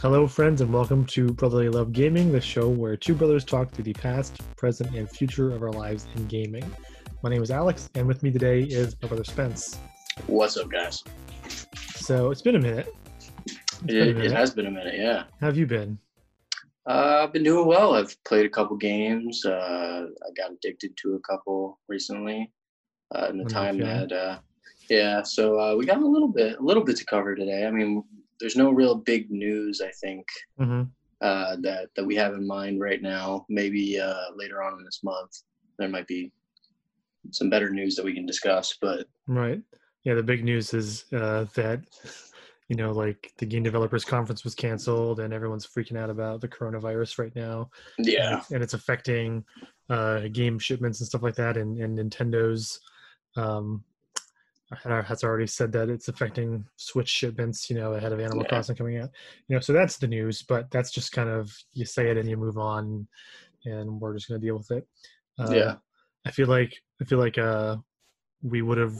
Hello, friends, and welcome to Brotherly Love Gaming, the show where two brothers talk through the past, present, and future of our lives in gaming. My name is Alex, and with me today is my brother Spence. What's up, guys? So it's been a minute. It's been a It, it minute. has been a minute, yeah. How have you been? Uh, I've been doing well. I've played a couple games. Uh, I got addicted to a couple recently. Uh, in the Wonderful time that, uh, yeah. So uh, we got a little bit, a little bit to cover today. I mean, there's no real big news. I think hmm uh, that that we have in mind right now. Maybe uh, later on in this month, there might be some better news that we can discuss. But Right. Yeah, the big news is uh, that, you know, like the game developers conference was canceled and everyone's freaking out about the coronavirus right now. yeah, and it's affecting uh, game shipments and stuff like that. And, and Nintendo's um, has already said that it's affecting Switch shipments. You know, ahead of Animal Yeah. Crossing coming out. You know, so that's the news. But that's just kind of you say it and you move on, and we're just going to deal with it. Uh, Yeah. I feel like I feel like uh, we would have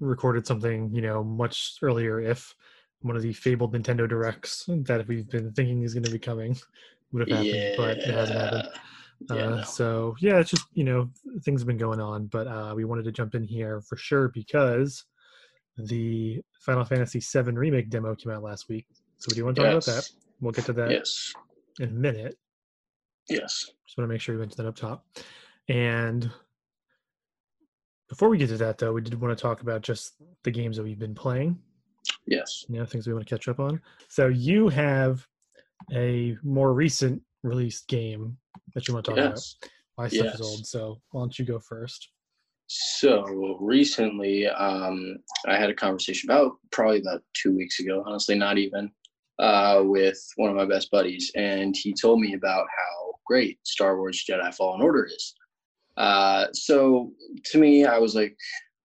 recorded something, you know, much earlier if one of the fabled Nintendo directs that we've been thinking is going to be coming would have happened, yeah, but it hasn't happened. Yeah, Uh, no. So yeah, it's just you know things have been going on, but uh, we wanted to jump in here for sure because the Final Fantasy VII remake demo came out last week. So we do you want to talk about that? We'll get to that yes, in a minute. yes. Just want to make sure you mention that up top. And before we get to that, though, we did want to talk about just the games that we've been playing. Yes. You know, things we want to catch up on. So you have a more recent released game that you want to talk about. My stuff Yes. is old, so why don't you go first? So recently, um, I had a conversation about probably about two weeks ago, honestly, not even, uh, with one of my best buddies, and he told me about how great Star Wars Jedi Fallen Order is. Uh, so to me, I was like,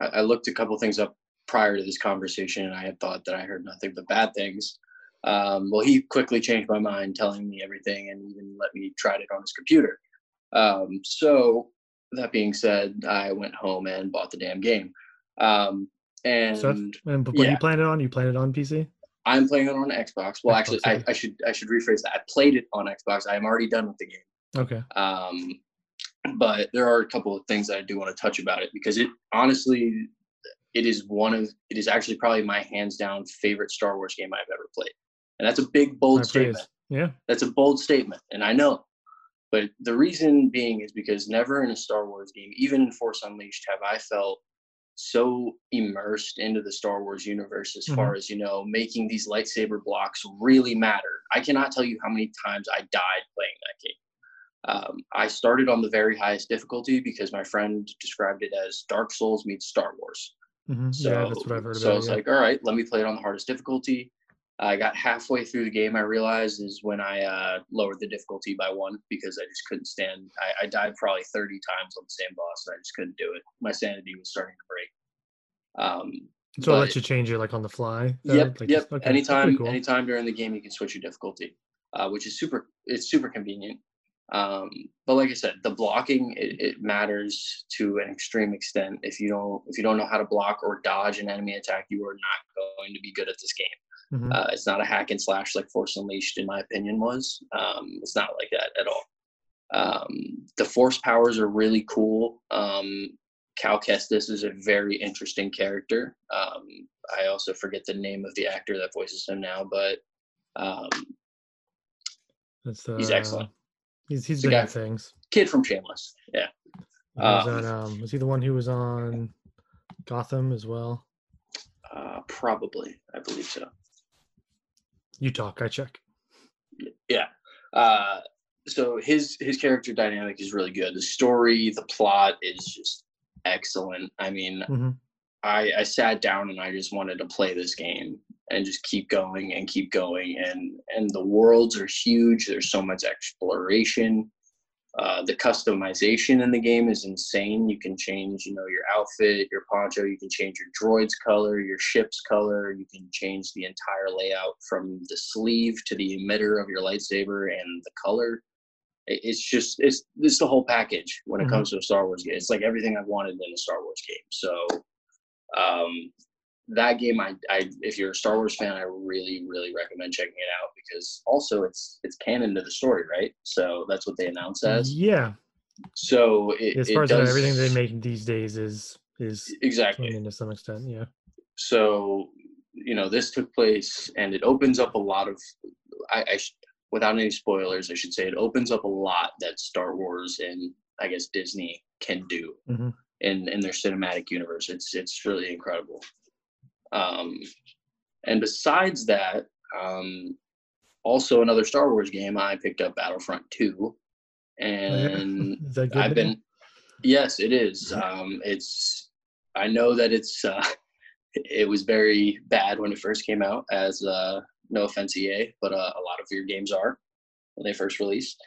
I, I looked a couple things up prior to this conversation, and I had thought that I heard nothing but bad things. Um, well, he quickly changed my mind, telling me everything, and even let me try it on his computer. Um, so that being said, I went home and bought the damn game. Um, and Stuff. And but when yeah. you playing it on, you playing it on PC? I'm playing it on Xbox. Well, Xbox, actually, I. I should I should rephrase that. I played it on Xbox. I am already done with the game. Okay. Um, but there are a couple of things that I do want to touch about it because it honestly, it is one of it is actually probably my hands down favorite Star Wars game I've ever played, and that's a big bold statement. praise. Yeah. That's a bold statement, and I know. But the reason being is because never in a Star Wars game, even in Force Unleashed, have I felt so immersed into the Star Wars universe as far as, you know, making these lightsaber blocks really matter. I cannot tell you how many times I died playing that game. Um, I started on the very highest difficulty because my friend described it as Dark Souls meets Star Wars. hmm So, yeah, that's what I've heard so I was yeah. like, all right, let me play it on the hardest difficulty. I got halfway through the game. I realized is when I uh, lowered the difficulty by one because I just couldn't stand. I, I died probably 30 times on the same boss, and I just couldn't do it. My sanity was starting to break. Um, so I'll let you change it like on the fly. though? yep, Like, yep. okay, anytime, cool. anytime during the game, you can switch your difficulty, uh, which is super. It's super convenient. Um, but like I said, the blocking it, it matters to an extreme extent. If you don't, if you don't know how to block or dodge an enemy attack, you are not going to be good at this game. Mhm. Uh, it's not a hack and slash like Force Unleashed, in my opinion, was. Um, it's not like that at all. Um, the force powers are really cool. Um, Cal Kestis is a very interesting character. Um, I also forget the name of the actor that voices him now, but um, That's, he's uh, excellent. He's he's The guy- things. kid from Shameless. Yeah, He was um, on, um, was he the one who was on Gotham as well? uh, probably. I believe so. You talk, I check. yeah. Uh so his his character dynamic is really good. The story the plot is just excellent. I mean hmm i i sat down and i just wanted to play this game and just keep going and keep going. And and the worlds are huge. There's so much exploration uh, the customization in the game is insane. You can change, you know, your outfit, your poncho. You can change your droid's color, your ship's color. You can change the entire layout from the sleeve to the emitter of your lightsaber and the color. It's just it's it's the whole package when it Mhm. comes to a Star Wars game. It's like everything I've wanted in a Star Wars game. So, um, that game, I, I, if you're a Star Wars fan, I really, really recommend checking it out because also it's it's canon to the story, right? So that's what they announce as. Yeah. So it, As it far as does, everything they make these days is is exactly. canon to some extent. Yeah. So you know this took place, and it opens up a lot of. I, I sh- without any spoilers, I should say it opens up a lot that Star Wars and I guess Disney can do Mhm. in in their cinematic universe. It's it's really incredible. Um, and besides that, um, also another Star Wars game, I picked up Battlefront Two, and is that good? I've been yes, it is. Um, it's I know that it's uh, it was very bad when it first came out. As uh, no offense, EA, but uh, a lot of your games are when they first released.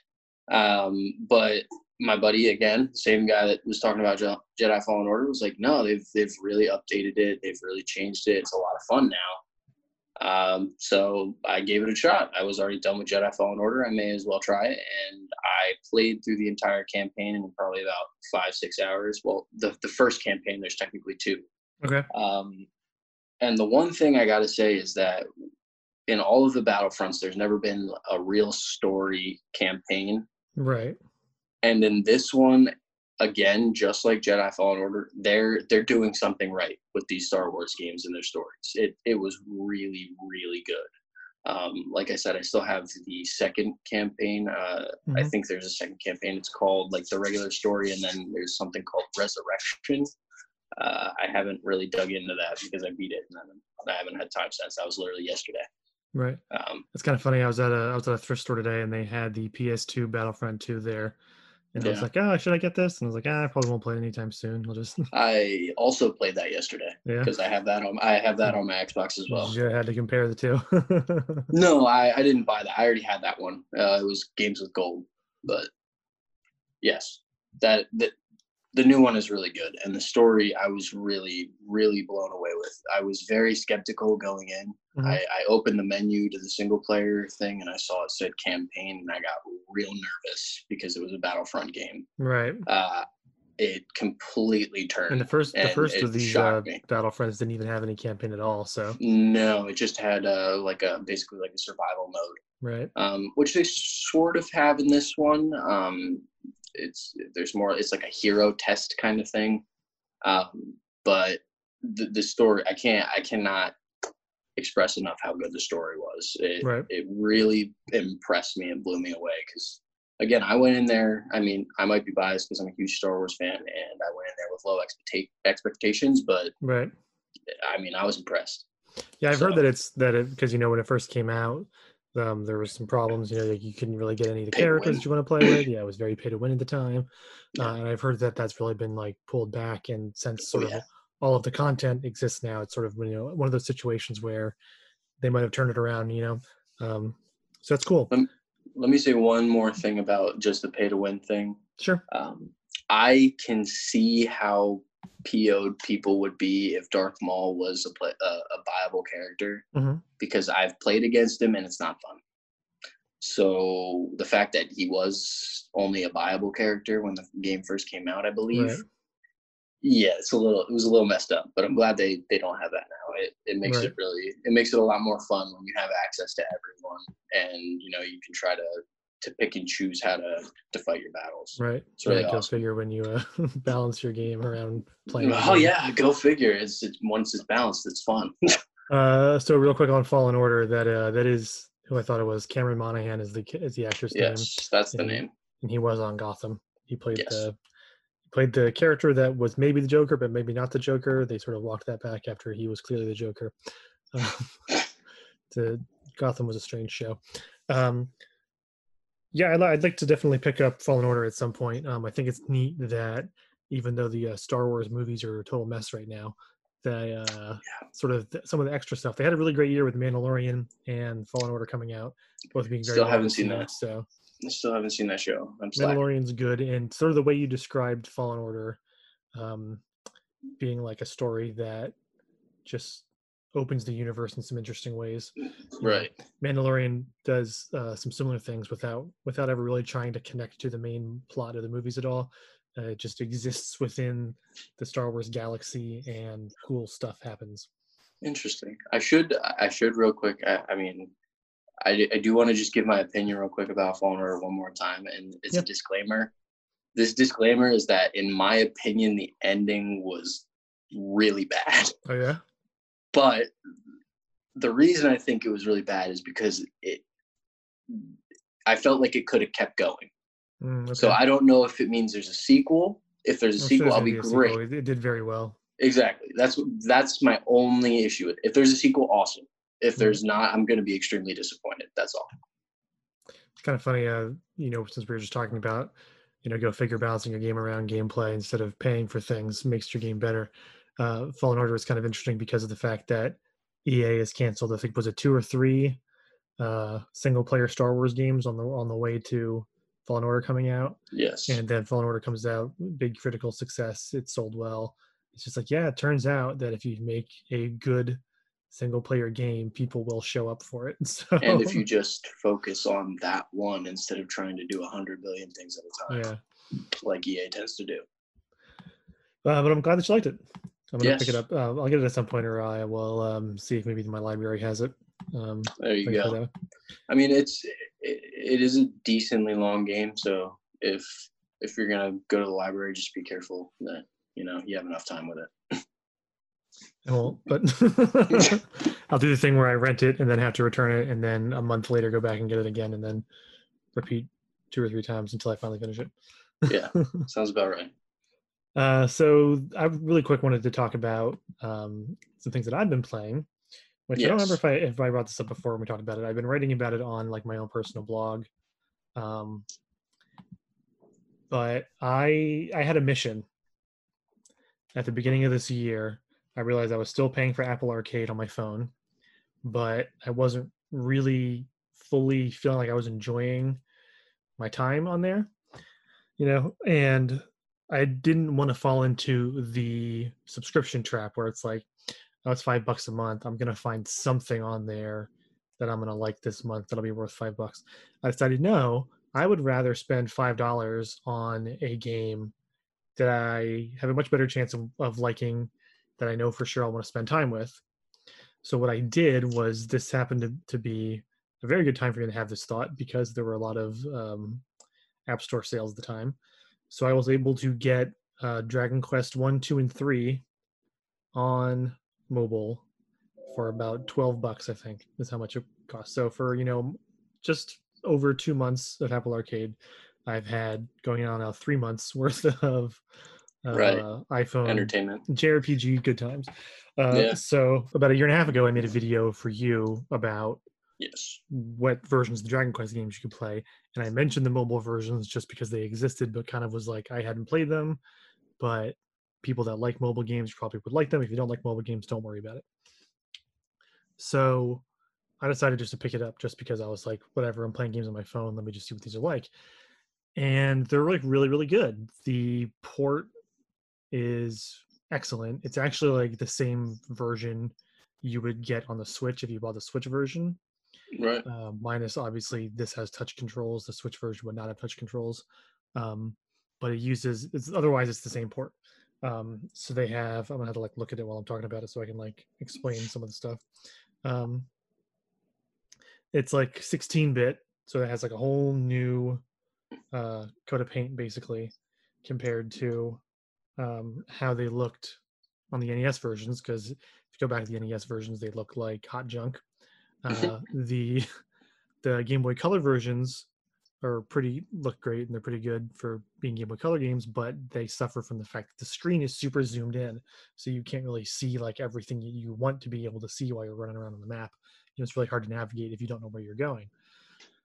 Um, but my buddy again, same guy that was talking about Jedi Fallen Order, was like, no, they've they've really updated it. They've really changed it. It's a lot of fun now. Um, so I gave it a shot. I was already done with Jedi Fallen Order. I may as well try it, and I played through the entire campaign in probably about five six hours. Well, the the first campaign, there's technically two. okay. Um, and the one thing I got to say is that in all of the Battlefronts, there's never been a real story campaign. Right. And in this one, again, just like Jedi Fallen Order, they're they're doing something right with these Star Wars games and their stories. It it was really really good. Um, like I said, I still have the second campaign. Uh, I Mhm. think there's a second campaign. It's called like the regular story, and then there's something called Resurrection. Uh, I haven't really dug into that because I beat it, and I haven't, I haven't had time since. That was literally yesterday. Right. Um, It's kind of funny. I was at a I was at a thrift store today, and they had the PS2 Battlefront 2 there, and I was like, "Oh, should I get this?" And I was like, "Ah, I probably won't play it anytime soon. I'll just I also played that yesterday yeah." because I have that on. I have that on my Xbox as well. You had to compare the two. No, I, I didn't buy that. I already had that one. Uh, it was Games with Gold, but yes, that that the new one is really good, and the story I was really really blown away with. I was very skeptical going in. Mhm. I, I opened the menu to the single player thing, and I saw it said campaign, and I got real nervous because it was a Battlefront game. right. Uh, it completely turned. And the first the first of these uh. Battlefronts didn't even have any campaign at all. So No, it just had uh, like a basically like a survival mode. right. um, which they sort of have in this one. Um, it's there's more. It's like a hero test kind of thing, um, but the, the story I can't I cannot express enough how good the story was. It Right. it really impressed me and blew me away because again I went in there. I mean I might be biased because I'm a huge Star Wars fan and I went in there with low expecta- expectations, but Right. I mean I was impressed. Yeah, I've heard that it's that it because you know when it first came out, um, there was some problems. You know, like you couldn't really get any of the Pay characters you want to play with. Yeah, it was very pay to win at the time, Yeah. uh, and I've heard that that's really been like pulled back. And since sort Oh, of all of the content exists now, it's sort of you know one of those situations where they might have turned it around. You know, um, so that's cool. Um, Let me say one more thing about just the pay to win thing. Sure. um, I can see how PO'd people would be if Darth Maul was a, play, a, a viable character Mhm. because I've played against him and it's not fun. So the fact that he was only a viable character when the game first came out, I believe, Right. yeah, it's a little it was a little messed up. But I'm glad they they don't have that now. It it makes Right. it really it makes it a lot more fun when you have access to everyone and you know you can try to to pick and choose how to to fight your battles. Right. It's really yeah, go figure when you uh, balance your game around playing. Oh yeah, go figure. It's, it's once it's balanced, it's fun. Uh, so real quick on Fallen Order, that uh, that is who I thought it was. Cameron Monaghan is the is the actor's name. yes, that's the Mhm. name. and he was on Gotham. He played Yes. the played the character that was maybe the Joker, but maybe not the Joker. They sort of walked that back after he was clearly the Joker. Um, the Gotham was a strange show. Um, yeah, I'd, I'd like to definitely pick up Fallen Order at some point. Um, I think it's neat that even though the uh, Star Wars movies are a total mess right now, they uh, sort of th- some of the extra stuff. They had a really great year with Mandalorian and Fallen Order coming out, both being very Still haven't seen that. So I still haven't seen that show. I'm. Mandalorian's good, and sort of the way you described Fallen Order, um, being like a story that just opens the universe in some interesting ways. Right. Mandalorian does uh, some similar things without without ever really trying to connect to the main plot of the movies at all. Uh, it just exists within the Star Wars galaxy, and cool stuff happens. Interesting. I should I should real quick. I, I mean, I, I do want to just give my opinion real quick about Fallen Order one more time, and it's Yep. a disclaimer. This disclaimer is that, in my opinion, the ending was really bad. Oh yeah. But the reason I think it was really bad is because it. I felt like it could have kept going. Mm, okay. So I don't know if it means there's a sequel. If there's a sure sequel, I'll be a sequel. great. It, did very well. Exactly. That's that's my only issue. with it. If there's a sequel, awesome. If Mhm. there's not, I'm going to be extremely disappointed. That's all. It's kind of funny, uh, you know, since we were just talking about, you know, go figure balancing your game around gameplay instead of paying for things makes your game better. Uh, Fallen Order is kind of interesting because of the fact that EA has canceled. I think was it two or three uh, single player Star Wars games on the on the way to Fallen Order coming out, Yes. and then Fallen Order comes out, big critical success. It sold well. It's just like, yeah, it turns out that if you make a good single player game, people will show up for it. So, and if you just focus on that one instead of trying to do a hundred billion things at a time, yeah. like EA tends to do. Uh, but I'm glad that you liked it. I'm gonna pick it up. Uh, I'll get it at some point, or I will um, see if maybe my library has it. Um, There you go. I mean, it's it, it is a decently long game, so if if you're gonna go to the library, just be careful that you know you have enough time with it. I won't, but I'll do the thing where I rent it and then have to return it, and then a month later go back and get it again, and then repeat two or three times until I finally finish it. Yeah. Sounds about right. Uh, so I really quick wanted to talk about um, some things that I've been playing. Which I don't remember if I if I brought this up before when we talked about it. I've been writing about it on like my own personal blog. Um, but I I had a mission at the beginning of this year. I realized I was still paying for Apple Arcade on my phone, but I wasn't really fully feeling like I was enjoying my time on there. You know, and I didn't want to fall into the subscription trap where it's like, oh, it's five bucks a month. I'm gonna find something on there that I'm gonna like this month that'll be worth five bucks. I decided no, I would rather spend five dollars on a game that I have a much better chance of, of liking that I know for sure I'll want to spend time with. So what I did was this happened to, to be a very good time for me to have this thought because there were a lot of um, app store sales at the time. So I was able to get uh, Dragon Quest one, two, and three on mobile for about twelve bucks. I think is how much it costs. So for you know just over two months of Apple Arcade, I've had going on now three months worth of uh, Right. iPhone Entertainment. JRPG good times. Uh, Yeah. So about a year and a half ago, I made a video for you about Yes. what versions of the Dragon Quest games you could play, and I mentioned the mobile versions just because they existed, but kind of was like I hadn't played them, but people that like mobile games probably would like them. If you don't like mobile games, don't worry about it. So I decided just to pick it up just because I was like, whatever, I'm playing games on my phone. Let me just see what these are like. And they're like really, really good. The port is excellent. It's actually like the same version you would get on the Switch if you bought the Switch version. Right. Uh, minus obviously this has touch controls. The Switch version would not have touch controls, um, but it uses. It's otherwise it's the same port. Um, so they have. I'm gonna have to like look at it while I'm talking about it so I can like explain some of the stuff. Um, it's like 16-bit, so it has like a whole new uh, coat of paint basically compared to um, how they looked on the NES versions. Because if you go back to the NES versions, they look like hot junk. Uh, the the Game Boy Color versions are pretty look great and they're pretty good for being Game Boy Color games, but they suffer from the fact that the screen is super zoomed in, so you can't really see like everything you- you want to be able to see while you're running around on the map. You know, it's really hard to navigate if you don't know where you're going.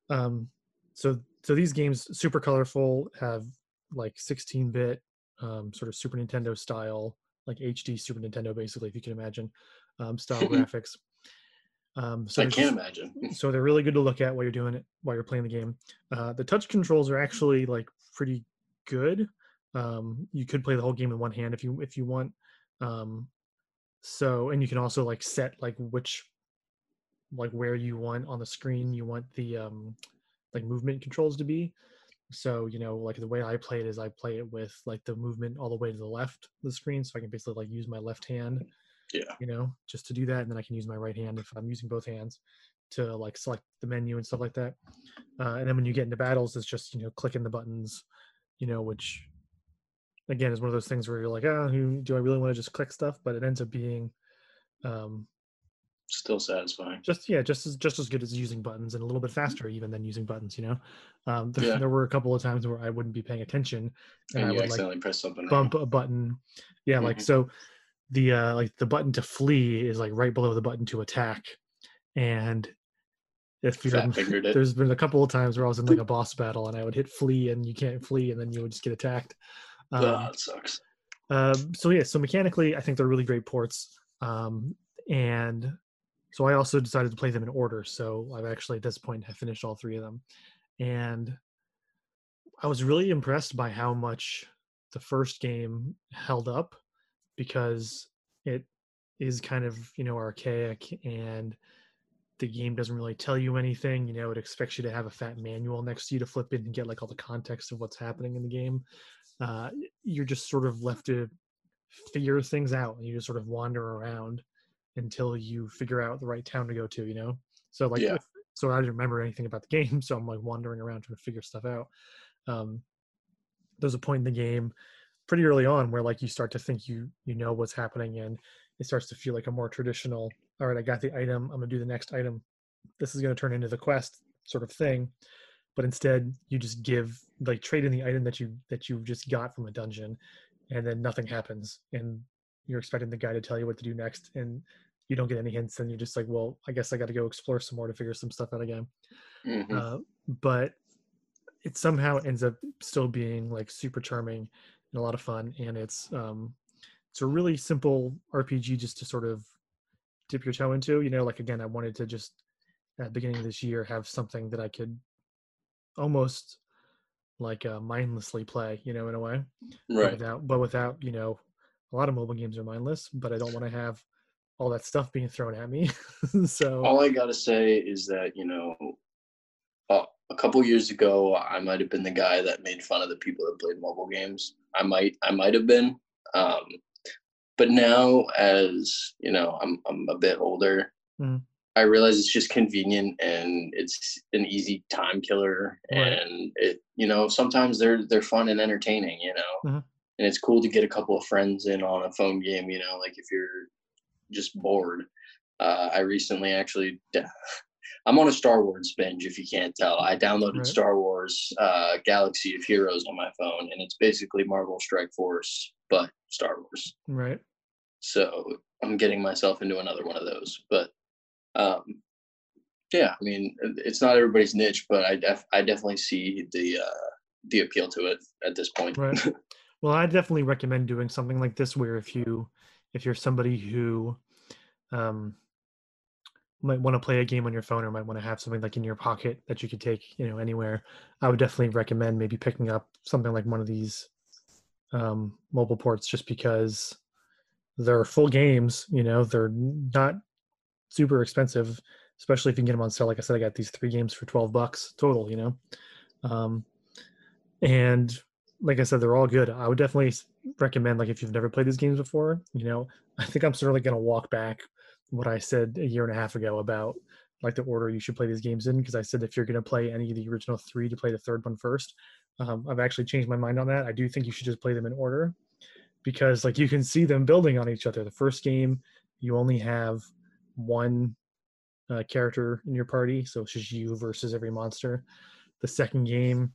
Um, so so these games super colorful have like 16-bit um, sort of Super Nintendo style, like HD Super Nintendo basically, if you can imagine, um, style graphics. Um, so I can't imagine. so they're really good to look at while you're doing it while you're playing the game. Uh, the touch controls are actually like pretty good. Um, you could play the whole game in one hand if you if you want. Um, so and you can also like set like which like where you want on the screen you want the um, like movement controls to be. So you know like the way i play it is i play it with like the movement all the way to the left of the screen so i can basically like use my left hand Yeah. You know, just to do that, and then I can use my right hand if I'm using both hands to like select the menu and stuff like that. Uh, and then when you get into battles, it's just you know clicking the buttons, you know, which again is one of those things where you're like, oh, do I really want to just click stuff? But it ends up being um, still satisfying. Just yeah, just as just as good as using buttons and a little bit faster even than using buttons. You know, um, there, Yeah. there were a couple of times where I wouldn't be paying attention and, And I would like accidentally press something. bump a button. Yeah, like Mhm. so the uh like the button to flee is like right below the button to attack. And if you're Fat fingered it. there's been a couple of times where I was in like a boss battle and I would hit flee and you can't flee and then you would just get attacked. Um, Ah, it sucks. um, so yeah, so mechanically, I think they're really great ports. Um, and so I also decided to play them in order. So I've actually at this point have finished all three of them, and I was really impressed by how much the first game held up because it is kind of you know archaic and the game doesn't really tell you anything you know it expects you to have a fat manual next to you to flip in and get like all the context of what's happening in the game. Uh, you're just sort of left to figure things out and you just sort of wander around until you figure out the right town to go to you know? So like Yeah. so i didn't remember anything about the game so i'm like wandering around trying to figure stuff out. Um, there's a point in the game pretty early on where like you start to think you you know what's happening and it starts to feel like a more traditional all right i got the item i'm gonna do the next item. This is gonna turn into the quest sort of thing. But instead you just give like trade in the item that you that you just got from a dungeon and then nothing happens and you're expecting the guy to tell you what to do next and you don't get any hints and you're just like well i guess i got to go explore some more to figure some stuff out again. Mhm. uh, but it somehow ends up still being like super charming and a lot of fun and it's um it's a really simple rpg just to sort of dip your toe into you know like again i wanted to just at the beginning of this year have something that i could almost like uh, mindlessly play you know in a way but right. without but without you know a lot of mobile games are mindless but i don't want to have all that stuff being thrown at me so All I gotta say is that you know, uh, a couple years ago, I might have been the guy that made fun of the people that played mobile games. I might, I might have been. Um, but now, as you know, I'm I'm a bit older. Mhm. I realize it's just convenient and it's an easy time killer, Right. and it you know sometimes they're they're fun and entertaining. You know, Mhm. and it's cool to get a couple of friends in on a phone game. You know, like if you're just bored. Uh, I recently actually, I'm on a Star Wars binge. If you can't tell, I downloaded Right. Star Wars uh, Galaxy of Heroes on my phone, and it's basically Marvel Strike Force, but Star Wars. right So I'm getting myself into another one of those. But um, yeah, I mean, it's not everybody's niche, but I def- I definitely see the uh, the appeal to it at this point. Right. well, I definitely recommend doing something like this where if you if you're somebody who um might want to play a game on your phone or might want to have something like in your pocket that you could take, you know, anywhere, I would definitely recommend maybe picking up something like one of these um mobile ports just because they're full games, you know, they're not super expensive, especially if you can get them on sale. Like I said, I got these three games for 12 bucks total, you know. Um and like I said, they're all good. I would definitely recommend, like, if you've never played these games before, you know, I think I'm certainly going to walk back what I said a year and a half ago about like the order you should play these games in. Because I said if you're going to play any of the original three, to play the third one first. Um, I've actually changed my mind on that. I do think you should just play them in order because, like, you can see them building on each other. The first game, you only have one uh, character in your party, so it's just you versus every monster. The second game,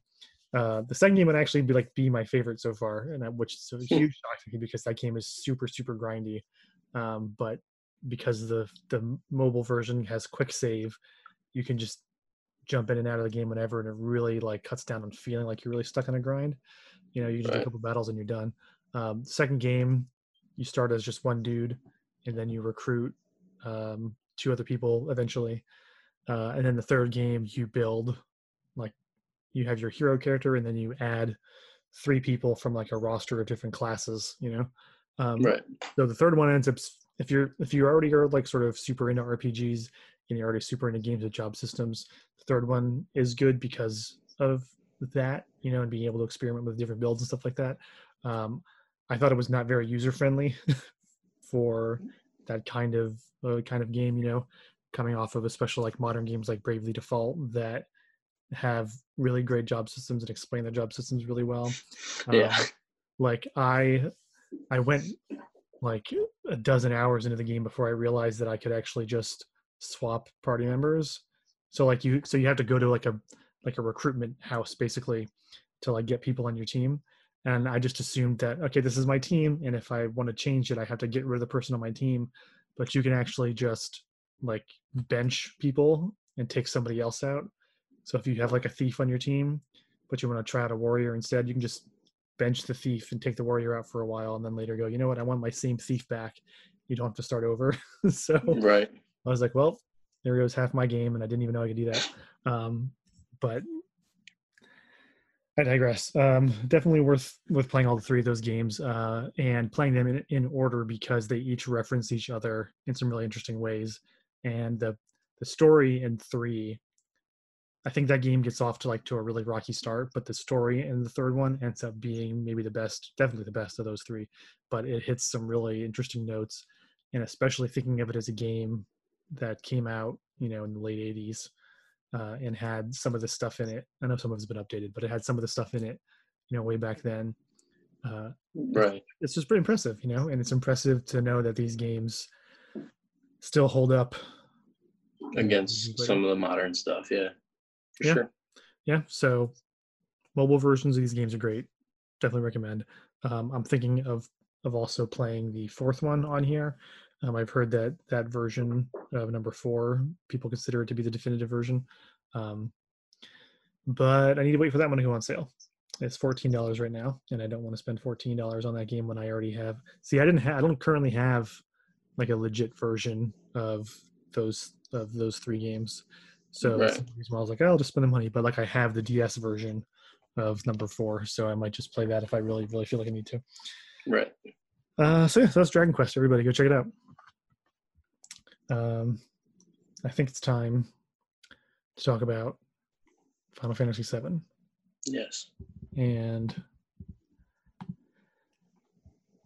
uh, the second game would actually be like be my favorite so far, and that, which is a huge shock to me because that game is super super grindy. Um, but because the the mobile version has quick save, you can just jump in and out of the game whenever, and it really like cuts down on feeling like you're really stuck on a grind. You know, you just do a couple battles and you're done. Um, second game, you start as just one dude, and then you recruit um, two other people eventually, uh, and then the third game you build like you have your hero character and then you add three people from like a roster of different classes you know um, right. so the third one ends up if you're if you already are like sort of super into rpgs and you're already super into games with job systems the third one is good because of that you know and being able to experiment with different builds and stuff like that um, i thought it was not very user friendly for that kind of uh, kind of game. You know, coming off of especially like modern games like Bravely Default that have really great job systems and explain their job systems really well. Yeah. Um, like I I went like a dozen hours into the game before I realized that I could actually just swap party members. So like you so you have to go to like a like a recruitment house basically to like get people on your team. And I just assumed that okay, this is my team, and if I want to change it, I have to get rid of the person on my team. But you can actually just like bench people and take somebody else out. So if you have like a thief on your team, but you want to try out a warrior instead, you can just bench the thief and take the warrior out for a while, and then later go, you know what, I want my same thief back. You don't have to start over. so Right. I was like, well, there goes half my game, and I didn't even know I could do that. Um, but I digress. Um, definitely worth worth playing all the three of those games uh, and playing them in, in order because they each reference each other in some really interesting ways. And the the story in three, I think that game gets off to like to a really rocky start, but the story in the third one ends up being maybe the best, definitely the best of those three. But it hits some really interesting notes, and especially thinking of it as a game that came out, you know, in the late '80s uh, and had some of the stuff in it. I know some of it's been updated, but it had some of the stuff in it, you know, way back then. Uh, Right. it's just pretty impressive, you know, and it's impressive to know that these games still hold up. Against some of the modern stuff. Yeah. For Yeah. sure. Yeah, so mobile versions of these games are great. Definitely recommend. Um, I'm thinking of of also playing the fourth one on here. Um, I've heard that that version of number four people consider it to be the definitive version, um, but I need to wait for that one to go on sale. It's fourteen dollars right now, and I don't want to spend fourteen dollars on that game when I already have. See, I didn't. Ha- I don't currently have like a legit version of those of those three games. So that's Right. the reason why I was like, oh, I'll just spend the money. But like, I have the DS version of number four, so I might just play that if I really, really feel like I need to. Right. Uh, so yeah, so that's Dragon Quest. Everybody, go check it out. Um, I think it's time to talk about Final Fantasy VII Yes. and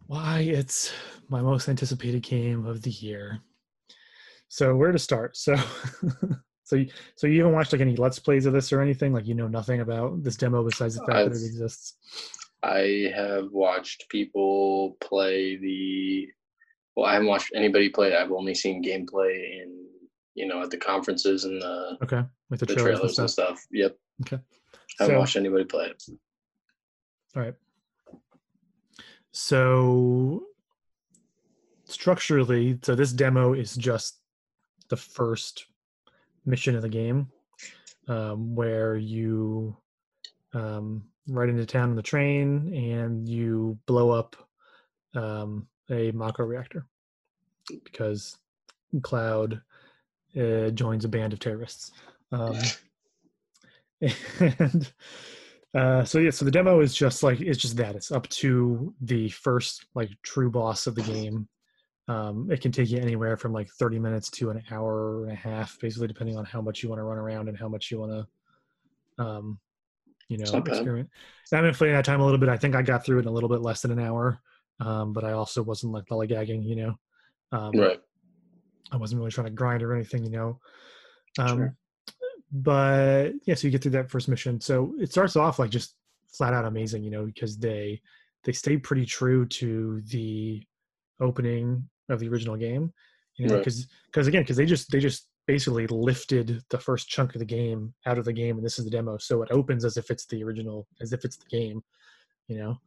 why it's my most anticipated game of the year. So where to start? So, so you, so you haven't watched like any Let's Plays of this or anything? Like you know nothing about this demo besides the fact that I've- it exists. I have watched people play the. Well, I haven't watched anybody play. I've only seen gameplay in, you know, at the conferences and the, Okay, with the, the trailers, trailers and stuff. Yep. Okay. I haven't So- watched anybody play it. All right. So structurally, so this demo is just the first mission of the game, um, where you um, ride into town on the train and you blow up um, a Mako reactor because Cloud uh, joins a band of terrorists. Um, and uh, so yeah, so the demo is just like it's just that it's up to the first like true boss of the game. Um, it can take you anywhere from like 30 minutes to an hour and a half, basically depending on how much you want to run around and how much you want to, um, you know, experiment. I've been playing that time a little bit. I think I got through it in a little bit less than an hour, um, but I also wasn't like lollygagging, you know. Um, Right. I wasn't really trying to grind or anything, you know. Um, Sure. But yeah, so you get through that first mission. So it starts off like just flat out amazing, you know, because they they stay pretty true to the opening of the original game, you know, Right. because because again, because they just they just basically lifted the first chunk of the game out of the game, and this is the demo. So it opens as if it's the original, as if it's the game, you know,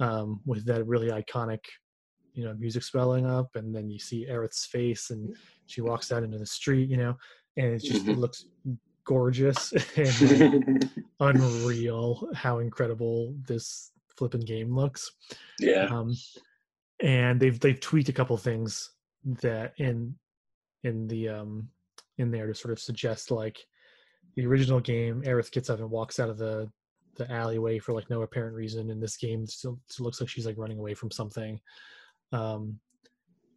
um, with that really iconic you know music swelling up and then you see Aerith's face and she walks out into the street you know and it just it Mhm. looks gorgeous and unreal how incredible this flipping game looks yeah. um and they've they've tweaked a couple things that in in the um in there to sort of suggest like the original game Aerith gets up and walks out of the the alleyway for like no apparent reason in this game still, still looks like she's like running away from something. Um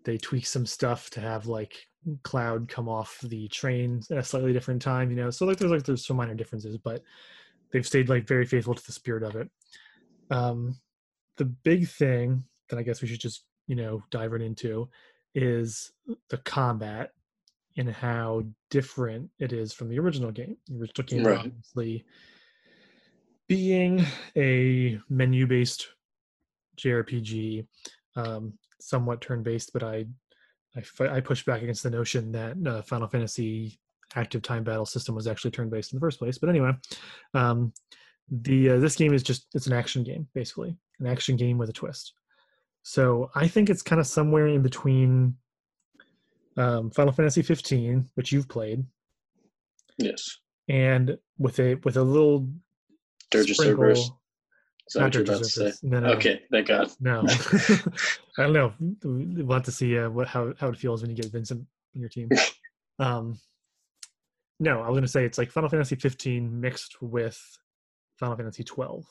they tweak some stuff to have like cloud come off the train at a slightly different time you know? So like there's like there's some minor differences but they've stayed like very faithful to the spirit of it. Um the big thing that i guess we should just you know dive right into is the combat and how different it is from the original game. The original game Right. obviously being a menu-based JRPG, um, somewhat turn-based, but I I, I push back against the notion that uh, Final Fantasy active time battle system was actually turn-based in the first place. But anyway, um, the uh, this game is just it's an action game basically, an action game with a twist. So I think it's kind of somewhere in between um, Final Fantasy 15, which you've played, Yes. and with a with a little Dirge of sprinkle- Cerberus. Not you're Dirge of to say? Cerberus. No, no. Okay, thank God. No, I don't know. We'll have to see uh, what how how it feels when you get Vincent in your team. Um, no, I was gonna say it's like Final Fantasy 15 mixed with Final Fantasy 12,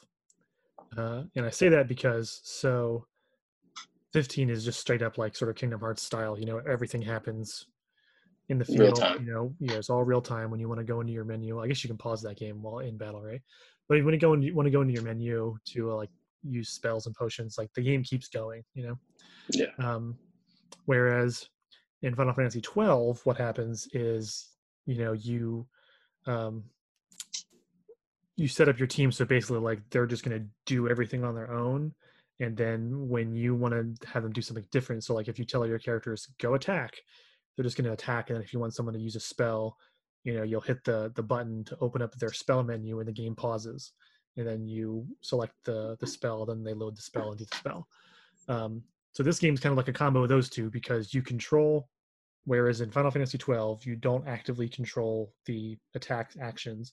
uh, and I say that because so 15 is just straight up like sort of Kingdom Hearts style. You know, everything happens in the field. You know, yeah, it's all real time. When you want to go into your menu, I guess you can pause that game while in battle, right? But when you go and you want to go into your menu to uh, like use spells and potions, like the game keeps going. You know. Yeah. Um, whereas in Final Fantasy 12, what happens is you know you um, you set up your team so basically like they're just going to do everything on their own and then when you want to have them do something different so like if you tell your characters go attack they're just going to attack and if you want someone to use a spell you know you'll hit the the button to open up their spell menu and the game pauses and then you select the the spell then they load the spell and do the spell. Um, so this game's kind of like a combo of those two because you control whereas in final fantasy 12 you don't actively control the attack actions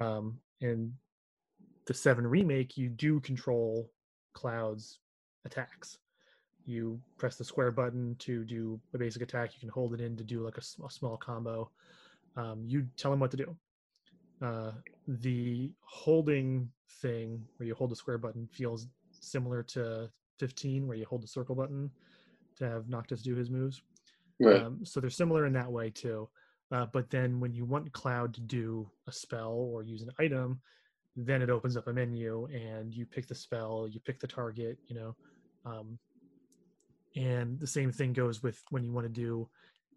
um, in the 7 remake you do control cloud's attacks. You press the square button to do a basic attack. You can hold it in to do like a small combo. Um, you tell them what to do. Uh, the holding thing where you hold the square button feels similar to 15 where you hold the circle button to have noctis do his moves. Right. um, so they're similar in that way too. Uh, but then when you want Cloud to do a spell or use an item, then it opens up a menu and you pick the spell, you pick the target, you know. Um, and the same thing goes with when you want to do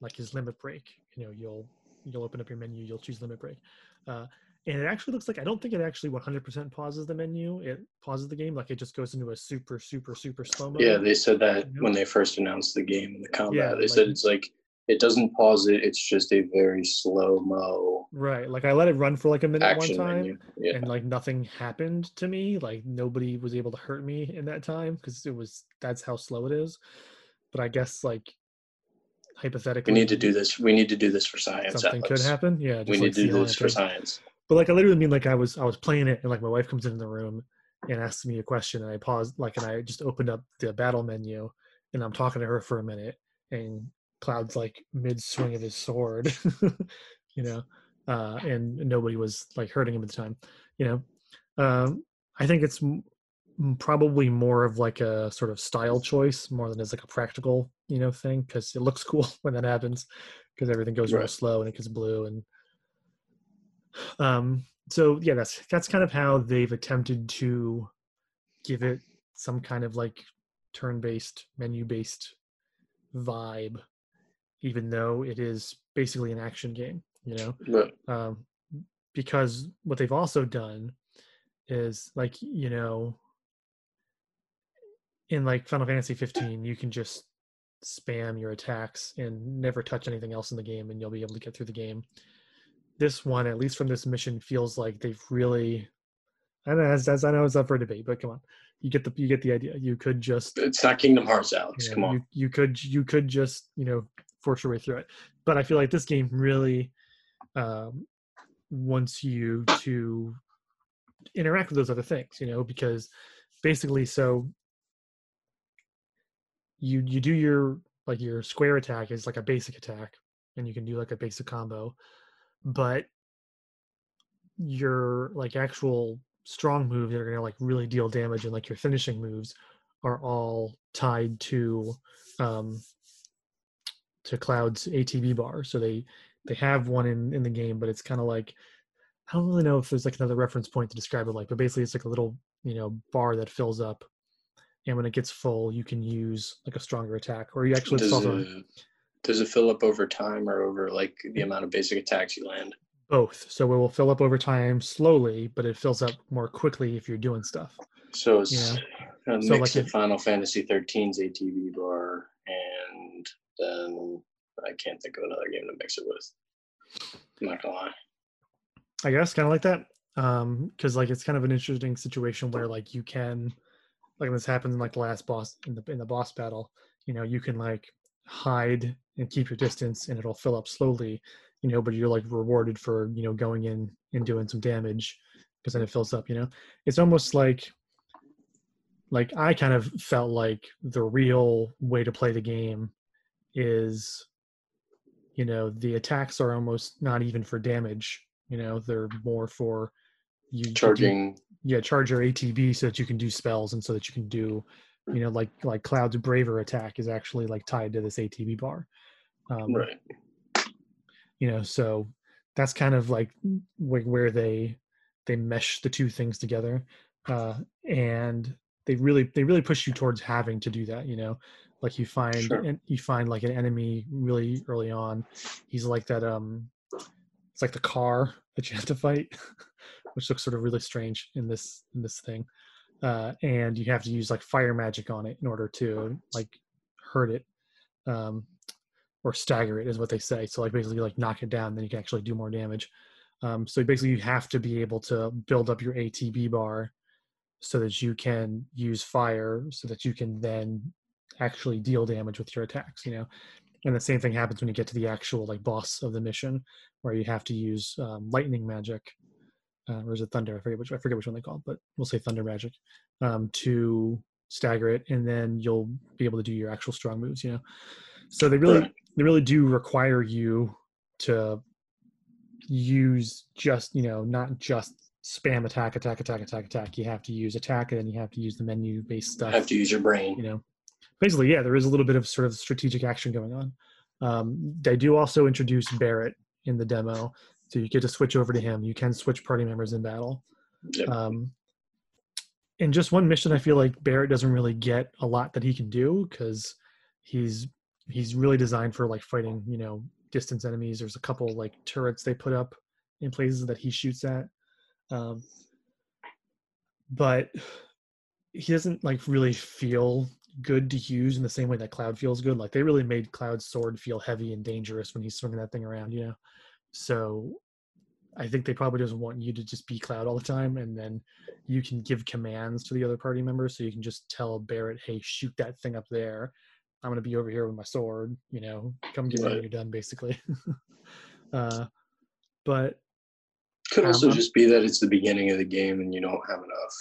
like his limit break. You know, you'll you'll open up your menu, you'll choose limit break. Uh, and it actually looks like I don't think it actually 100% pauses the menu. It pauses the game like it just goes into a super super super slow mode. Yeah, they said that when they first announced the game and the combat. Yeah, they said it's like it doesn't pause it. It's just a very slow mo Right. Like I let it run for like a minute one time. Yeah. and like nothing happened to me like nobody was able to hurt me in that time because it was that's how slow it is but i guess like hypothetically, we need to do this. We need to do this for science. something could happen yeah We just, need like, to do this for science. but like i literally mean like i was i was playing it and like my wife comes in the room and asks me a question and i paused like and i just opened up the battle menu and i'm talking to her for a minute and cloud's like mid swing of his sword you know uh and nobody was like hurting him at the time you know? Um i think it's m- probably more of like a sort of style choice more than as like a practical you know thing because it looks cool when that happens because everything goes real slow and it gets blue and um so yeah that's that's kind of how they've attempted to give it some kind of like turn-based menu-based vibe even though it is basically an action game you know Right. um, because what they've also done is like you know in like final fantasy 15 you can just spam your attacks and never touch anything else in the game and you'll be able to get through the game this one at least from this mission feels like they've really i don't know as, as i know it's up for debate but come on you get the you get the idea you could just It's not Kingdom Hearts, Alex. you know, Come on. You, you could you could just you know force your way through it, but I feel like this game really um, wants you to interact with those other things, you know, because basically, so you you do your like your square attack is like a basic attack, and you can do like a basic combo, but your like actual strong moves that are gonna like really deal damage and like your finishing moves are all tied to um to cloud's atb bar so they they have one in in the game but it's kind of like i don't really know if there's like another reference point to describe it like but basically it's like a little you know bar that fills up and when it gets full, you can use like a stronger attack, or you actually Does solve it, does it fill up over time or over like the amount of basic attacks you land? both. So it will fill up over time slowly, but it fills up more quickly if you're doing stuff. So it's a So, like, of if- Final Fantasy 13's ATB bar and then I can't think of another game to mix it with. I'm not gonna lie. I guess kind of like that. Um, because like it's kind of an interesting situation where like you can, like this happens in like the last boss in the in the boss battle, you know, you can like hide and keep your distance, and it'll fill up slowly, you know, but you're like rewarded for you know going in and doing some damage because then it fills up. You know, it's almost like like I kind of felt like the real way to play the game is you know the attacks are almost not even for damage you know they're more for you to do- Charging. Yeah charge your atb so that you can do spells and so that you can do you know like like cloud's braver attack is actually like tied to this atb bar. Um, right. you know so that's kind of like where they they mesh the two things together. Uh and they really they really push you towards having to do that you know like you find Sure. and you find like an enemy really early on he's like that um it's like the car that you have to fight which looks sort of really strange in this in this thing uh and you have to use like fire magic on it in order to like hurt it um or stagger it is what they say. So like basically like knock it down, then you can actually do more damage. Um, so basically you have to be able to build up your ATB bar so that you can use fire so that you can then actually deal damage with your attacks, you know. And the same thing happens when you get to the actual like boss of the mission where you have to use um, lightning magic. Uh, or is it thunder? I forget which I forget which one they call it, but we'll say thunder magic um, to stagger it, and then you'll be able to do your actual strong moves. You know, so they really they really do require you to use just you know not just spam attack attack attack attack attack. You have to use attack and then you have to use the menu based stuff You Have to use your brain. you know. Basically yeah there is a little bit of sort of strategic action going on. Um, they do also introduce barret in the demo so you get to switch over to him. You can switch party members in battle. Yep. um, in just one mission i feel like barret doesn't really get a lot that he can do because he's he's really designed for like fighting you know distance enemies. There's a couple like turrets they put up in places that he shoots at um, but he doesn't like really feel good to use in the same way that cloud feels good. Like they really made cloud's sword feel heavy and dangerous when he's swinging that thing around you know? So i think they probably just want you to just be cloud all the time and then you can give commands to the other party members so you can just tell barret hey shoot that thing up there. I'm going to be over here with my sword you know? Come get me when you're done basically. Uh but Could also Um, just be that it's the beginning of the game and you don't have enough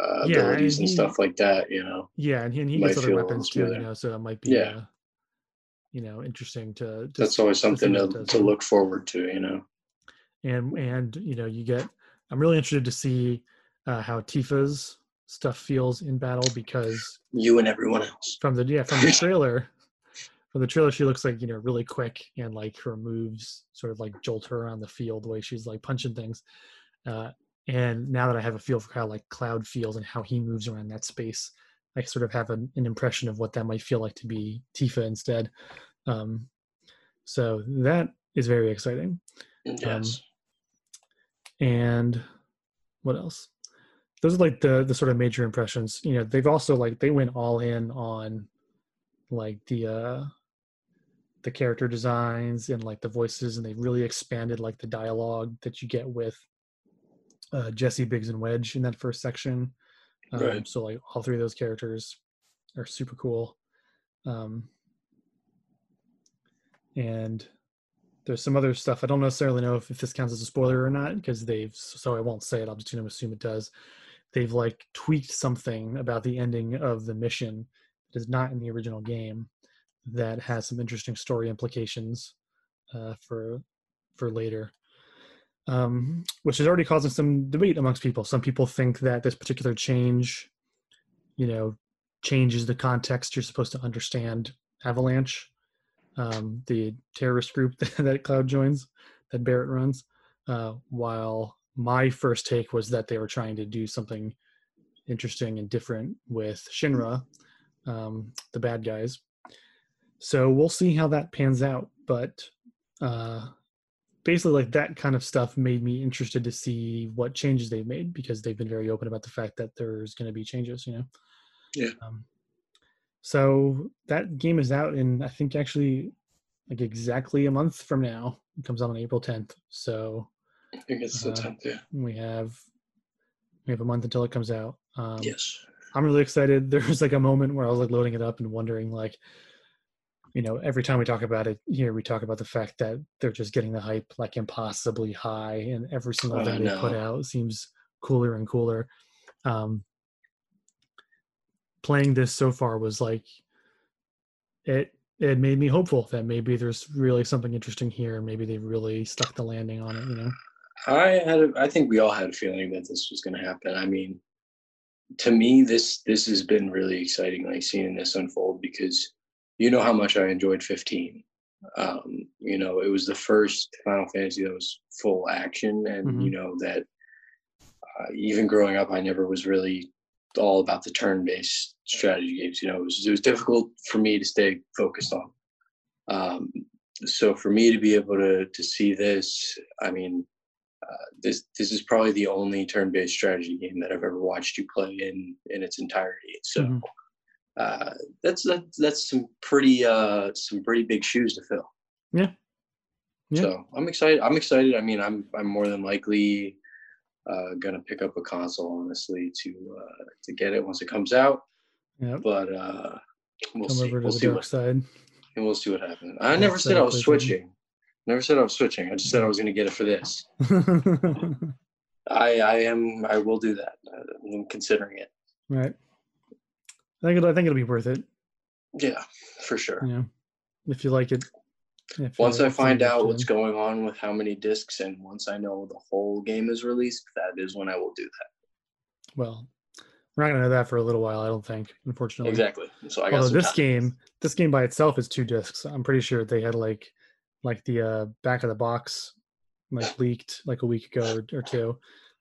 uh, Yeah, abilities and and stuff like that. You know. Yeah, and he, and he gets other weapons too, you know, so it might be, Yeah. uh, you know, interesting to. to That's always something what to, to look forward to. You know. And and you know, you get. I'm really interested to see uh, how Tifa's stuff feels in battle because You and everyone else. from the yeah from the trailer, from the trailer she looks like you know really quick and like her moves sort of like jolt her around the field the way she's like punching things. Uh, and now that I have a feel for how like Cloud feels and how he moves around that space, I sort of have an, an impression of what that might feel like to be Tifa instead. Um, so that is very exciting. Yes. And what else? Those are like the the sort of major impressions. You know, they've also like they went all in on like the uh the character designs and like the voices and they really expanded like the dialogue that you get with uh Jessie Biggs and Wedge in that first section. Um, Right. so like all three of those characters are super cool. Um and there's some other stuff. I don't necessarily know if, if this counts as a spoiler or not because they've so I won't say it. I'm just gonna assume it does. They've like tweaked something about the ending of the mission that is not in the original game that has some interesting story implications uh, for for later. Um, which is already causing some debate amongst people. Some people think that this particular change, you know, changes the context you're supposed to understand Avalanche um, the terrorist group that Cloud joins, that Barret runs. Uh, while my first take was that they were trying to do something interesting and different with Shinra, um, the bad guys. So we'll see how that pans out. But uh, basically, like that kind of stuff made me interested to see what changes they've made because they've been very open about the fact that there's going to be changes. You know. Yeah. Um, so that game is out in I think actually like exactly a month from now. It comes out on April 10th. So I think it's the Uh, tenth. Yeah. we have we have a month until it comes out. Um, yes. I'm really excited. There was like a moment where I was like loading it up and wondering like, you know, every time we talk about it here, we talk about the fact that they're just getting the hype like impossibly high, and every single I thing they put out seems cooler and cooler. Um, playing this so far was like, it it made me hopeful that maybe there's really something interesting here, and maybe they really stuck the landing on it. You know. I had. A, I think we all had a feeling that this was going to happen. I mean, to me, this this has been really exciting, like seeing this unfold because you know how much I enjoyed 15. Um, you know, it was the first Final Fantasy that was full action, and Mhm. you know that uh, even growing up, I never was really all about the turn-based strategy games. You know, it was it was difficult for me to stay focused on. Um, so for me to be able to to see this, I mean, uh, this this is probably the only turn-based strategy game that I've ever watched you play in in its entirety. So Mhm. Uh, that's that's that's some pretty uh, some pretty big shoes to fill. Yeah. Yeah. So I'm excited. I'm excited. I mean, I'm I'm more than likely uh, gonna pick up a console, honestly, to uh, to get it once it comes out. Yeah. But uh, we'll Come see. over to We'll the see dark what side. And we'll see what happens. I never said I was switching. Never said I was switching. I just said I was gonna get it for this. I I am. I will do that. Uh, I'm considering it. right. I think it'll, I think it'll be worth it. Yeah, for sure. Know, if you like it. Once I find out what's going on with how many discs, and once I know the whole game is released, that is when I will do that. Well, we're not gonna know that for a little while. I don't think, unfortunately. Exactly. So I got this time. game, this game by itself is two discs. I'm pretty sure they had like, like the uh, back of the box, like leaked like a week ago or, or two.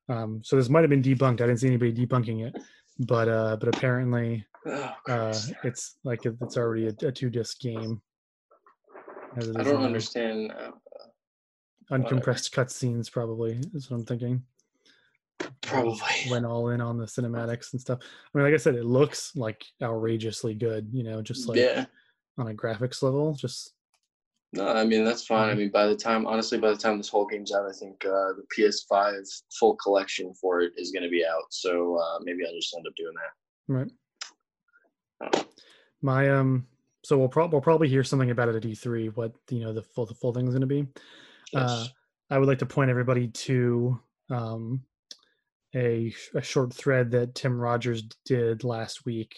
Um, so this might have been debunked. I didn't see anybody debunking it, but uh, but apparently Oh, uh, it's like it's already a, a two disc game. I don't understand. Uh, Uncompressed cutscenes, probably is what I'm thinking. probably. went all in on the cinematics and stuff. I mean, like I said, it looks like outrageously good. You know, just like yeah. on a graphics level, just No, I mean that's fine. I mean, by the time, honestly, by the time this whole game's out, I think uh, the PS5 full collection for it is going to be out. So uh, maybe I'll just end up doing that. right. My um, so we'll, prob we'll probably hear something about it at E3. What you know, the full the full thing is going to be. Uh, I would like to point everybody to um, a, a short thread that Tim Rogers did last week.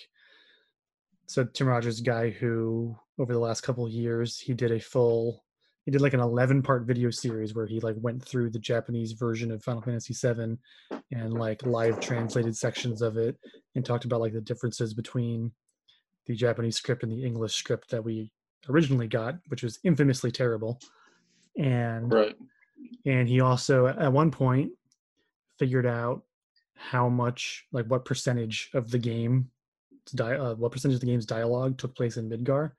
So Tim Rogers, guy who over the last couple of years he did a full, he did like an 11 part video series where he like went through the Japanese version of Final Fantasy VII and like live translated sections of it and talked about like the differences between the Japanese script and the English script that we originally got, which was infamously terrible. And right. and he also at one point figured out how much like what percentage of the game di- uh, what percentage of the game's dialogue took place in midgar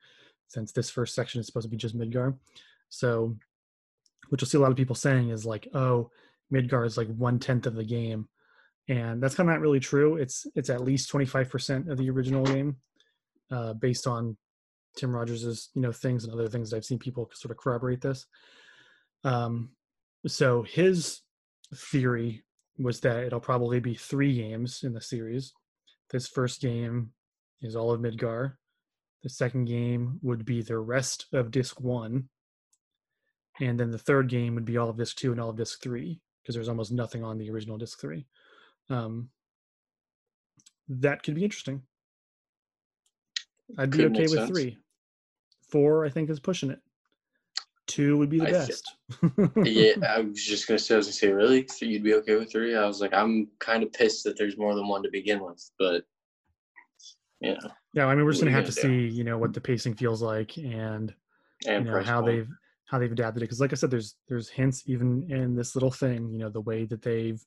since this first section is supposed to be just midgar so which you'll see a lot of people saying is like oh midgar is like one tenth of the game and that's kind of not really true it's it's at least 25% of the original game uh, based on tim rogers's you know things and other things that i've seen people sort of corroborate this um, so his theory was that it'll probably be three games in the series. This first game is all of Midgar. The second game would be the rest of Disc One, and then the third game would be all of Disc Two and all of Disc Three because there's almost nothing on the original Disc Three. Um, that could be interesting. I'd be Could okay with sense. three. Four, I think, is pushing it. Two would be the I best. yeah, I was just gonna say. I was gonna say, really, so you'd be okay with three? I was like, I'm kind of pissed that there's more than one to begin with, but yeah, Yeah, I mean, we're just gonna have to gonna see, you know, what the pacing feels like, and and you know how point. they've how they've adapted it. Because, like I said, there's there's hints even in this little thing, you know, the way that they've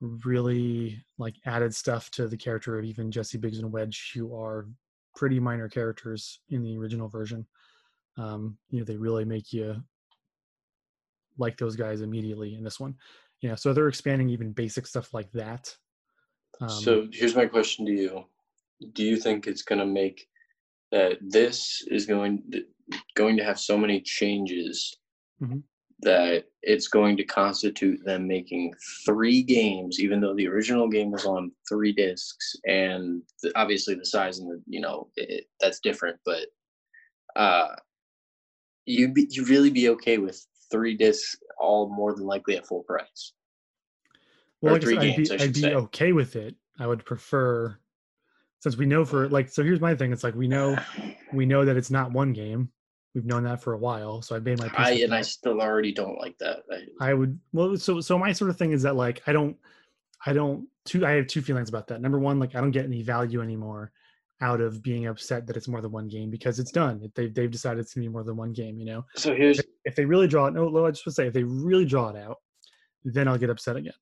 really like added stuff to the character of even Jessie Biggs and Wedge, who are pretty minor characters in the original version. Um, you know, they really make you like those guys immediately in this one. You know, so they're expanding even basic stuff like that. Um, so here's my question to you: Do you think it's going to make that this is going to, going to have so many changes mm-hmm. That it's going to constitute them making three games, even though the original game was on three discs, and the, obviously the size and the you know it, that's different, but uh, you be you really be okay with three discs, all more than likely at full price. Well, like I I'd be, I'd be okay with it. I would prefer, since we know for like. So here's my thing. It's like we know, we know that it's not one game. We've known that for a while. So I made my. I and that. I still already don't like that. I, I would well. So so my sort of thing is that like I don't, I don't. Two. I have two feelings about that. Number one, like I don't get any value anymore out of being upset that it's more than one game because it's done. They've they've decided it's gonna be more than one game. You know. So here's if they really draw it. No, I just want to say if they really draw it out, then I'll get upset again.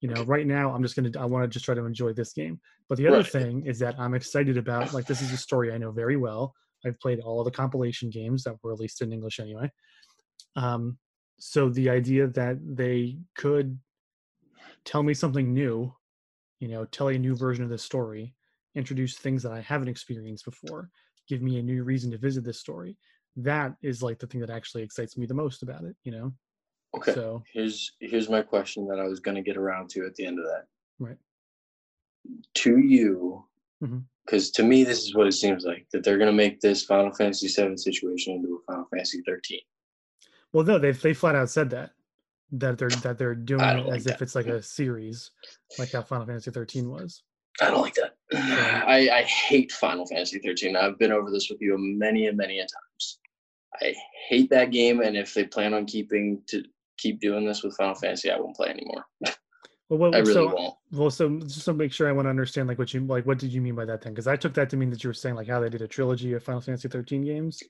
You know, right now I'm just gonna I want to just try to enjoy this game. But the other right. thing is that I'm excited about like this is a story I know very well. I've played all the compilation games that were released in English anyway. Um, so the idea that they could tell me something new, you know, tell a new version of the story introduce things that I haven't experienced before, give me a new reason to visit this story. That is like the thing that actually excites me the most about it, you know? Okay. So here's here's my question that I was gonna get around to at the end of that. Right. To you, because mm-hmm. to me this is what it seems like that they're gonna make this Final Fantasy VII situation into a Final Fantasy 13. Well, no, they they flat out said that that they're that they're doing it as if it's like a series, like how Final Fantasy 13 was. I don't like that. I, I hate Final Fantasy 13. I've been over this with you many and many a times. I hate that game, and if they plan on keeping to keep doing this with Final Fantasy, I won't play anymore. Well, what, I really so, won't. Well, so just to make sure I want to understand, like what you like, what did you mean by that then? Because I took that to mean that you were saying like how they did a trilogy of Final Fantasy 13 games.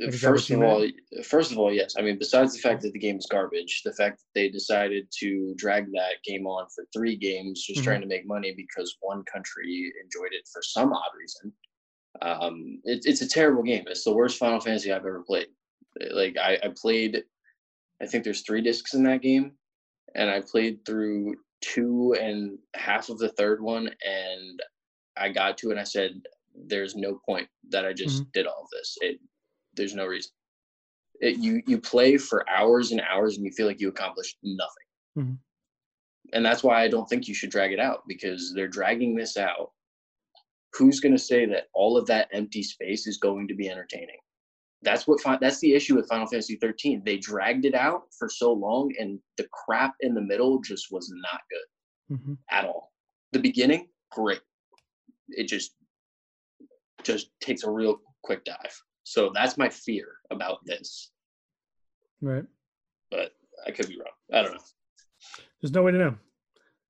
Like, first of all, first of all, yes. I mean, besides the fact that the game is garbage, the fact that they decided to drag that game on for three games, just mm-hmm. trying to make money because one country enjoyed it for some odd reason. Um, it, it's a terrible game. It's the worst Final Fantasy I've ever played. Like I, I played, I think there's three discs in that game and I played through two and half of the third one and I got to it and I said, there's no point that I just mm-hmm. did all of this. It there's no reason. It, you you play for hours and hours and you feel like you accomplished nothing. Mm-hmm. And that's why I don't think you should drag it out because they're dragging this out. Who's going to say that all of that empty space is going to be entertaining? That's what that's the issue with Final Fantasy 13. They dragged it out for so long, and the crap in the middle just was not good mm-hmm. at all. The beginning, great. It just just takes a real quick dive. So that's my fear about this. Right. But I could be wrong. I don't know. There's no way to know.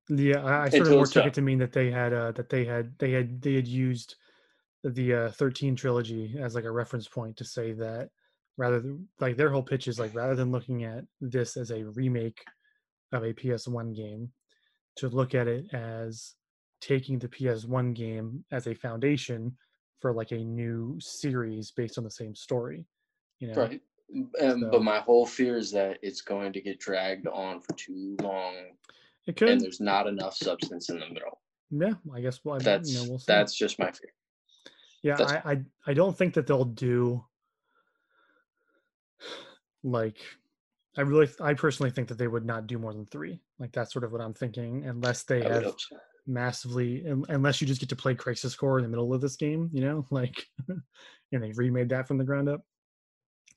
Yeah, I, I sort Until of more took it to mean that they had uh, that they had they had they had used the uh, 13 trilogy as like a reference point to say that rather than like their whole pitch is like rather than looking at this as a remake of a PS1 game to look at it as taking the PS1 game as a foundation for like a new series based on the same story you know? Right um, so, but my whole fear is that it's going to get dragged on for too long it could. and there's not enough substance in the middle. Yeah i guess well that's you know, we'll that's just my fear yeah, I, I I don't think that they'll do like I really I personally think that they would not do more than three. Like that's sort of what I'm thinking, unless they I have so. massively unless you just get to play Crisis Core in the middle of this game, you know, like and they remade that from the ground up.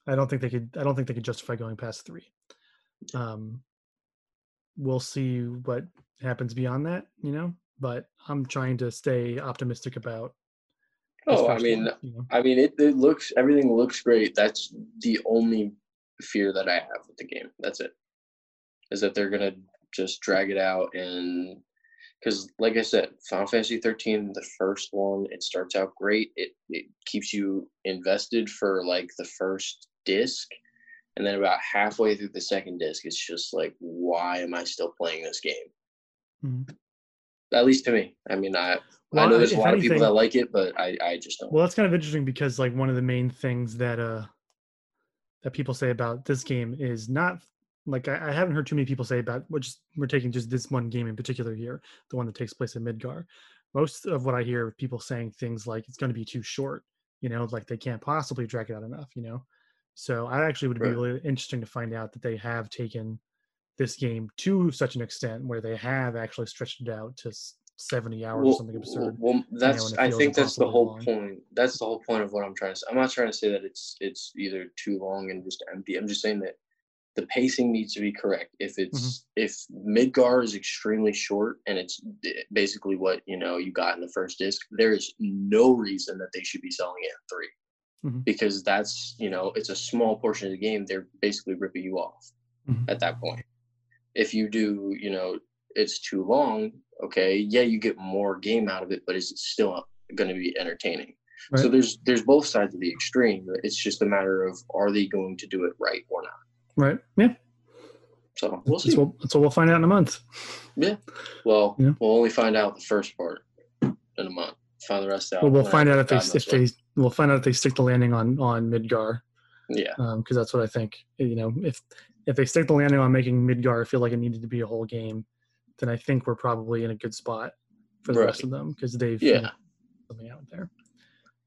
I don't think they could I don't think they could justify going past three. Um we'll see what happens beyond that, you know, but I'm trying to stay optimistic about Oh, I mean, I mean, it, it looks everything looks great. That's the only fear that I have with the game. That's it. Is that they're gonna just drag it out and because, like I said, Final Fantasy 13, the first one, it starts out great. It it keeps you invested for like the first disc, and then about halfway through the second disc, it's just like, why am I still playing this game? Mhm. At least to me. I mean, I I know there's a lot of people that like it, but I I just don't. Well, that's kind of interesting because like one of the main things that uh that people say about this game is not like I, I haven't heard too many people say about which we're taking just this one game in particular here, the one that takes place in Midgar. Most of what I hear of people saying things like it's going to be too short, you know, like they can't possibly drag it out enough, you know. So I actually would be really interesting to find out that they have taken this game to such an extent where they have actually stretched it out to 70 hours or well, something absurd. well, that's and it I think that's the whole long. point. That's the whole point of what I'm trying to say. I'm not trying to say that it's it's either too long and just empty. I'm just saying that the pacing needs to be correct. If Mm-hmm. it's if Midgar is extremely short and it's basically what you know you got in the first disc, there is no reason that they should be selling it at 3 Mhm. because that's you know it's a small portion of the game. They're basically ripping you off Mhm. at that point. If you do, you know, it's too long. Okay, yeah, you get more game out of it, but is it still going to be entertaining? So there's there's both sides of the extreme. It's just a matter of are they going to do it right or not. Right. Yeah. So we'll That's see. what, that's what we'll find out in a month. Yeah. Well, Yeah. we'll only find out the first part in a month. Find the rest out. Well, we'll find out if they if they we'll find out if they stick the landing on on Midgar Yeah, um, because that's what I think. You know, if if they stick the landing on making Midgar feel like it needed to be a whole game, then I think we're probably in a good spot for the rest of them because they've yeah. something out there.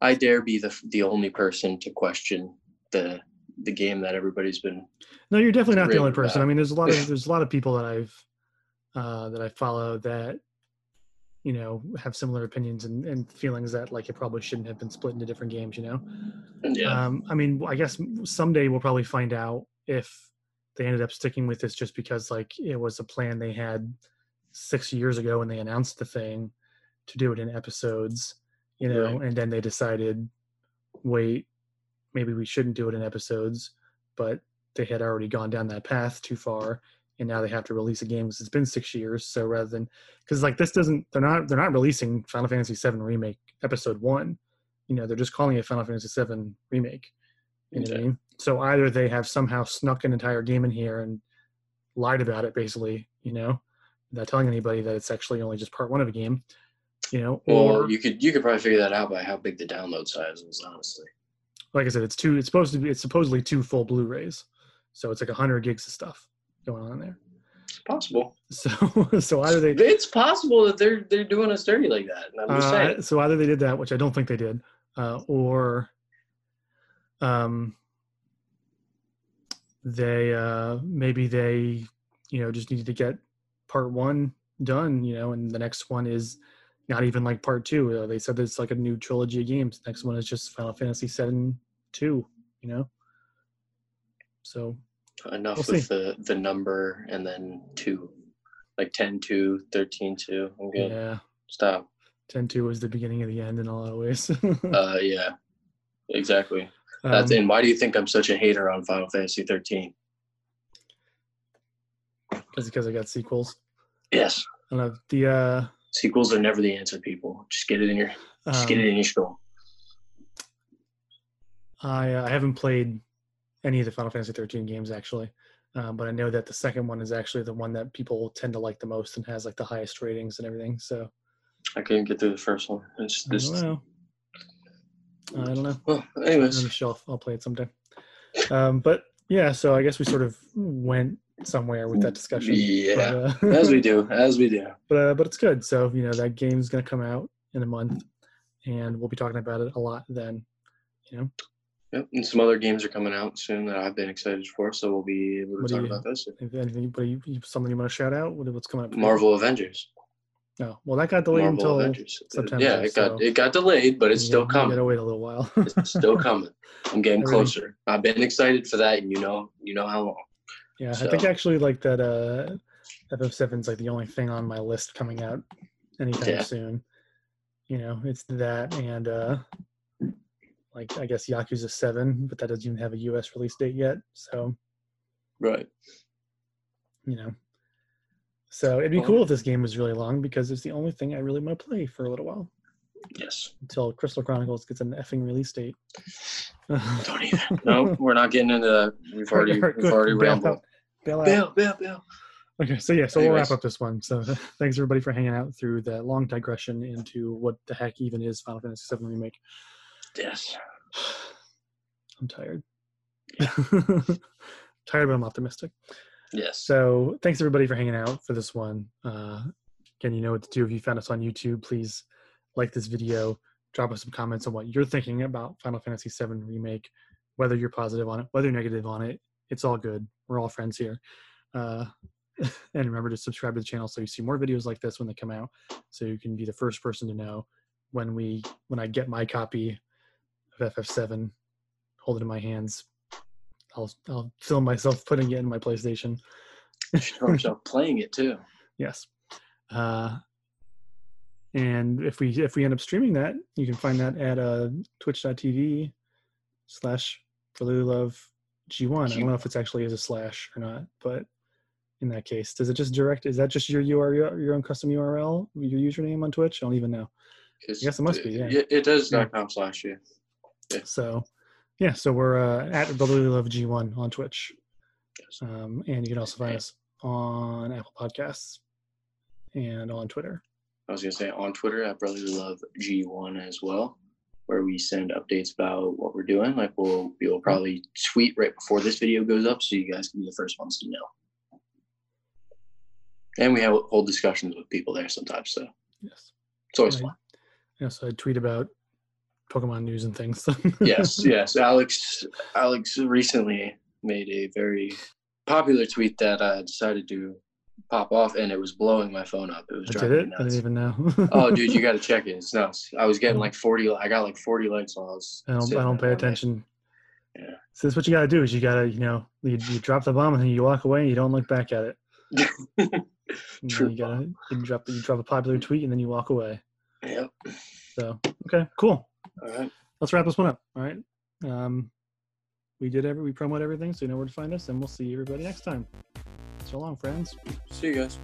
I dare be the the only person to question the the game that everybody's been. No, you're definitely not the only person. I mean, there's a lot of there's a lot of people that I've uh, that I follow that you know have similar opinions and, and feelings that like it probably shouldn't have been split into different games. You know. Yeah, Um, I mean, I guess someday we'll probably find out if they ended up sticking with this just because like it was a plan they had six years ago when they announced the thing to do it in episodes, you know, Right. and then they decided, wait, maybe we shouldn't do it in episodes, but they had already gone down that path too far and now they have to release a game because it's been six years so rather than because like this doesn't they're not they're not releasing final fantasy 7 remake episode one you know they're just calling it final fantasy 7 remake you know what i mean so either they have somehow snuck an entire game in here and lied about it basically you know without telling anybody that it's actually only just part one of a game you know well, or you could you could probably figure that out by how big the download size is. Honestly, like i said it's two it's supposed to be it's supposedly two full blu-rays so it's like 100 gigs of stuff going on there it's possible. so so either they It's possible that they're they're doing us dirty like that. and I'm just Uh, saying. so either they did that, which I don't think they did, uh, or um, they uh, maybe they you know just needed to get part one done, you know, and the next one is not even like part two. Uh, they said it's like a new trilogy of games. Next one is just Final Fantasy Seven Two, you know. So Enough we'll with the the number and then two, like 10 2, 13 2. I'm good. yeah, Stop. 10-2 was the beginning of the end in a lot of ways. Uh, yeah, exactly. That's Um, and why do you think I'm such a hater on Final Fantasy 13? Is because I got sequels? Yes, I. The uh, sequels are never the answer, people. Just get it in your just get um, it in your skull. I uh, I haven't played any of the Final Fantasy 13 games actually, um, but I know that the second one is actually the one that people tend to like the most and has like the highest ratings and everything. So I couldn't get through the first one. It's I this. I don't know. Well, It's on the anyways, shelf. I'll play it someday. Um, but yeah, so I guess we sort of went somewhere with that discussion. yeah, But, uh, as we do, as we do. but uh, but it's good. So you know that game's gonna come out in a month, and we'll be talking about it a lot then. You know, Yep. And some other games are coming out soon that I've been excited for, so we'll be able to What talk you- about those. anything, but you, you, something you want to shout out? What's coming up? Marvel Avengers. No, well, that got delayed Marvel until Avengers. September, yeah, it got it got delayed, but it's you still coming. Gotta wait a little while. It's still coming. I'm getting Everything- closer. I've been excited for that, and you know, you know how long. yeah, I think actually like that. Uh, FF7 is like the only thing on my list coming out anytime Yeah. soon. You know, it's that and uh, like I guess Yakuza Seven, but that doesn't even have a U.S. release date yet. So Right. you know, so it'd be cool if this game was really long because it's the only thing I really want to play for a little while Yes. until Crystal Chronicles gets an effing release date. Don't even. no, we're not getting into that. We've already we've already Bail rambled. out. Bail out. Bail, bail, bail. Okay, so yeah, so we'll wrap up this one. So thanks everybody for hanging out through that long digression into what the heck even is Final Fantasy VII Remake. Yes. I'm tired. tired, but I'm optimistic. Yes. So thanks everybody for hanging out for this one. Uh, again, you know what to do if you found us on YouTube. Please like this video, drop us some comments on what you're thinking about Final Fantasy VII Remake, whether you're positive on it, whether you're negative on it. It's all good. We're all friends here. Uh, and remember to subscribe to the channel so you see more videos like this when they come out, so you can be the first person to know when we when I get my copy of FF7, hold it in my hands. I'll I'll film myself putting it in my PlayStation. Show yourself playing it too. Yes. Uh, and if we if we end up streaming that, you can find that at uh, twitch.tv slash love G1. I don't know if it's actually is a slash or not, but in that case, does it just direct? Is that just your URL, your own custom URL, your username on Twitch? I don't even know. It's- Yes, it must be, yeah. It, it does Yeah. dot com slash you. So, yeah, so we're uh, at brotherly love G1 on Twitch, um, and you can also find us on Apple Podcasts and on Twitter. I was gonna say on Twitter at Brotherly Love G1 as well, where we send updates about what we're doing. Like we'll we'll probably tweet right before this video goes up, so you guys can be the first ones to know. And we have whole discussions with people there sometimes, so Yes. it's always Right. fun. Yeah, so I tweet about Pokemon news and things. Yes, yes. Alex Alex recently made a very popular tweet that I decided to pop off, and it was blowing my phone up. It was I did it? me nuts. I didn't even know. oh, dude, you got to check it. It's nuts. I was getting like forty. I got like forty likes while I was. I don't. I don't pay attention. Yeah. So that's what you got to do. Is you got to, you know, you, you drop the bomb and then you walk away. and You don't look back at it. True you gotta you drop you drop a popular tweet and then you walk away. Yep. So okay, cool. All right. Let's wrap this one up. All right. Um, we did every we promote everything, so you know where to find us, and we'll see everybody next time. So long, friends. See you guys.